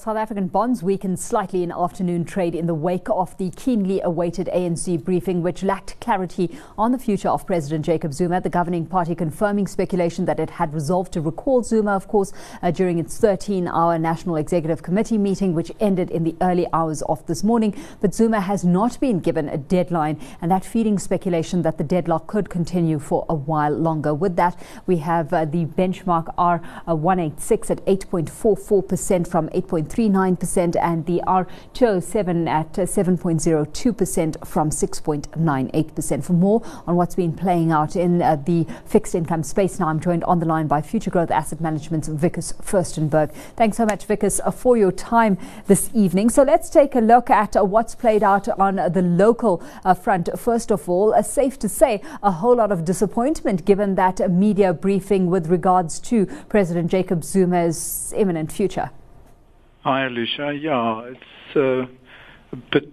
South African bonds weakened slightly in afternoon trade in the wake of the keenly awaited ANC briefing, which lacked clarity on the future of President Jacob Zuma. The governing party confirming speculation that it had resolved to recall Zuma, of course, uh, during its 13 hour National Executive Committee meeting, which ended in the early hours of this morning. But Zuma has not been given a deadline, and that feeding speculation that the deadlock could continue for a while longer. With that, we have uh, the benchmark R186 at 8.44% from 8. 6.39% and the R207 at 7.02% from 6.98%. For more on what's been playing out in uh, the fixed income space now, I'm joined on the line by Futuregrowth Asset Management's Wikus Furstenberg. Thanks so much, Wikus, uh, for your time this evening. So let's take a look at uh, what's played out on the local uh, front. First of all, uh, safe to say a whole lot of disappointment given that media briefing with regards to President Jacob Zuma's imminent future. Hi, Alishia. Yeah, it's uh, a bit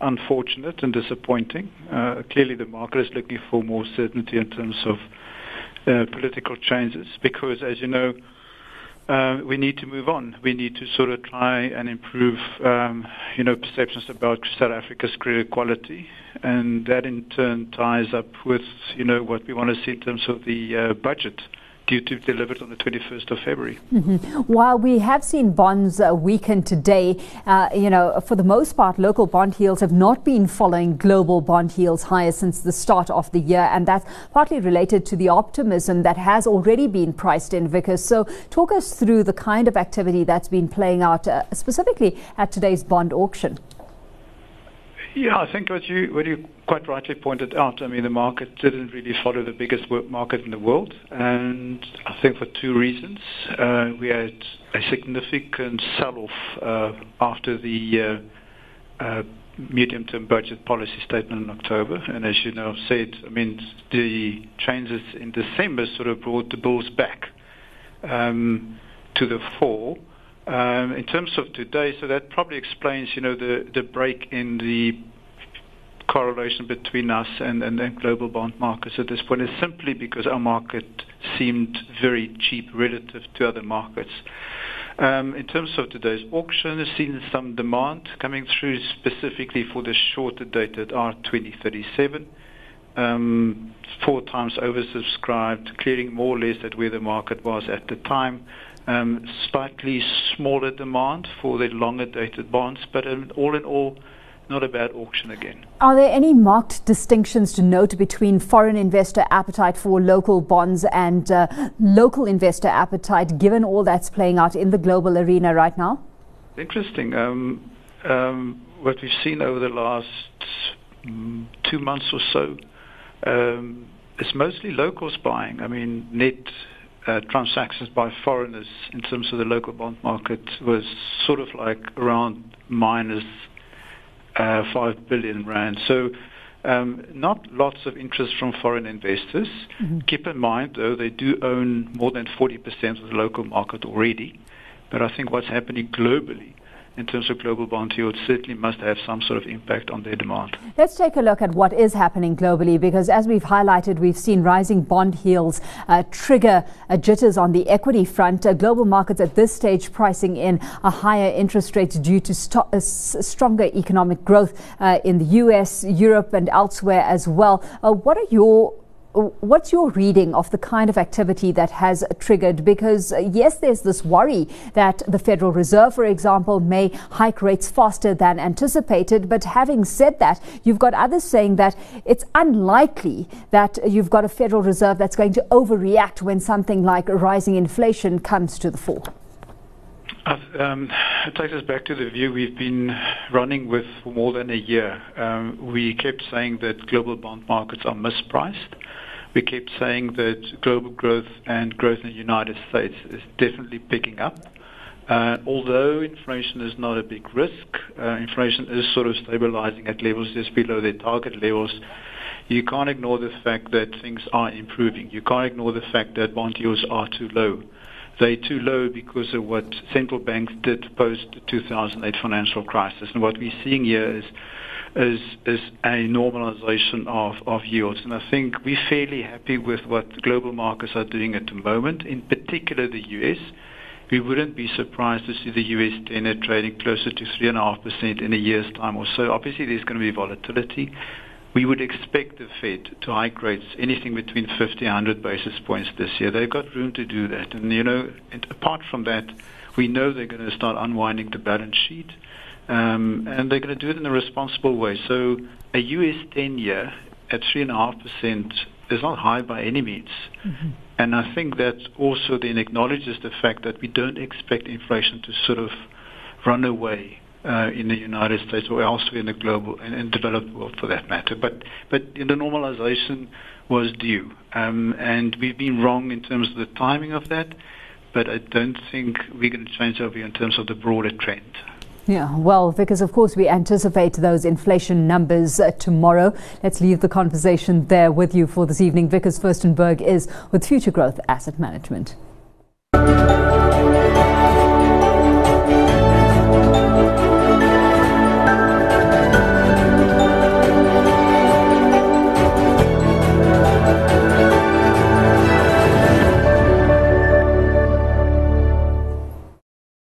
unfortunate and disappointing. Uh, clearly, the market is looking for more certainty in terms of uh, political changes because, as you know, we need to move on. We need to sort of try and improve, um, you know, perceptions about South Africa's credit quality, and that in turn ties up with, you know, what we want to see in terms of the budget due to be delivered on the 21st of February. Mm-hmm. While we have seen bonds uh, weaken today, uh, you know, for the most part, local bond yields have not been following global bond yields higher since the start of the year, and that's partly related to the optimism that has already been priced in, Wikus. So, talk us through the kind of activity that's been playing out uh, specifically at today's bond auction. Yeah, I think what you what you quite rightly pointed out. I mean, the market didn't really follow the biggest market in the world, and I think for two reasons. Uh, we had a significant sell-off uh, after the uh, uh, medium-term budget policy statement in October, and as you know, said, I mean, the changes in December sort of brought the bulls back um, to the fore. Um, in terms of today, so that probably explains, you know, the, the break in the correlation between us and, and global bond markets at this point is simply because our market seemed very cheap relative to other markets. Um, in terms of today's auction, we've seen some demand coming through specifically for the shorter dated R2037. Um, four times oversubscribed, clearing more or less at where the market was at the time. Um, slightly smaller demand for the longer dated bonds, but um, all in all, not a bad auction again. Are there any marked distinctions to note between foreign investor appetite for local bonds and uh, local investor appetite, given all that's playing out in the global arena right now? Interesting. Um, um, what we've seen over the last mm, two months or so um, is mostly locals buying. I mean, net uh, transactions by foreigners in terms of the local bond market was sort of like around minus uh, 5 billion rand. So um, not lots of interest from foreign investors. Mm-hmm. Keep in mind, though, they do own more than 40% of the local market already. But I think what's happening globally in terms of global bond yields certainly must have some sort of impact on their demand. Let's take a look at what is happening globally because as we've highlighted, we've seen rising bond yields uh, trigger uh, jitters on the equity front. Uh, global markets at this stage pricing in a higher interest rate due to st- uh, stronger economic growth uh, in the US, Europe, and elsewhere as well. Uh, what are your What's your reading of the kind of activity that has triggered? Because, uh, yes, there's this worry that the Federal Reserve, for example, may hike rates faster than anticipated. But having said that, you've got others saying that it's unlikely that you've got a Federal Reserve that's going to overreact when something like rising inflation comes to the fore. Um, it takes us back to the view we've been running with for more than a year. Um, we kept saying that global bond markets are mispriced. We kept saying that global growth and growth in the United States is definitely picking up. Uh, although inflation is not a big risk, uh, inflation is sort of stabilizing at levels just below their target levels. You can't ignore the fact that things are improving. You can't ignore the fact that bond yields are too low they're too low because of what central banks did post the 2008 financial crisis. And what we're seeing here is is a normalization of, yields. And I think we're fairly happy with what global markets are doing at the moment, in particular the US. we wouldn't be surprised to see the US 10 trading closer to 3.5% in a year's time or so. Obviously, there's going to be volatility. We would expect the Fed to hike rates anything between 50 and 100 basis points this year. They've got room to do that. And, you know, apart from that, we know they're going to start unwinding the balance sheet. Um, and they're going to do it in a responsible way. So a US 10 year at 3.5% is not high by any means. Mm-hmm. And I think that also then acknowledges the fact that we don't expect inflation to sort of run away uh, in the United States or elsewhere in the global and, and developed world for that matter. But but the normalization was due, um, and we've been wrong in terms of the timing of that. But I don't think we're going to change over in terms of the broader trend. Yeah, well, because of course we anticipate those inflation numbers uh, tomorrow. Let's leave the conversation there with you for this evening. Wikus Furstenberg is with Futuregrowth Asset Management.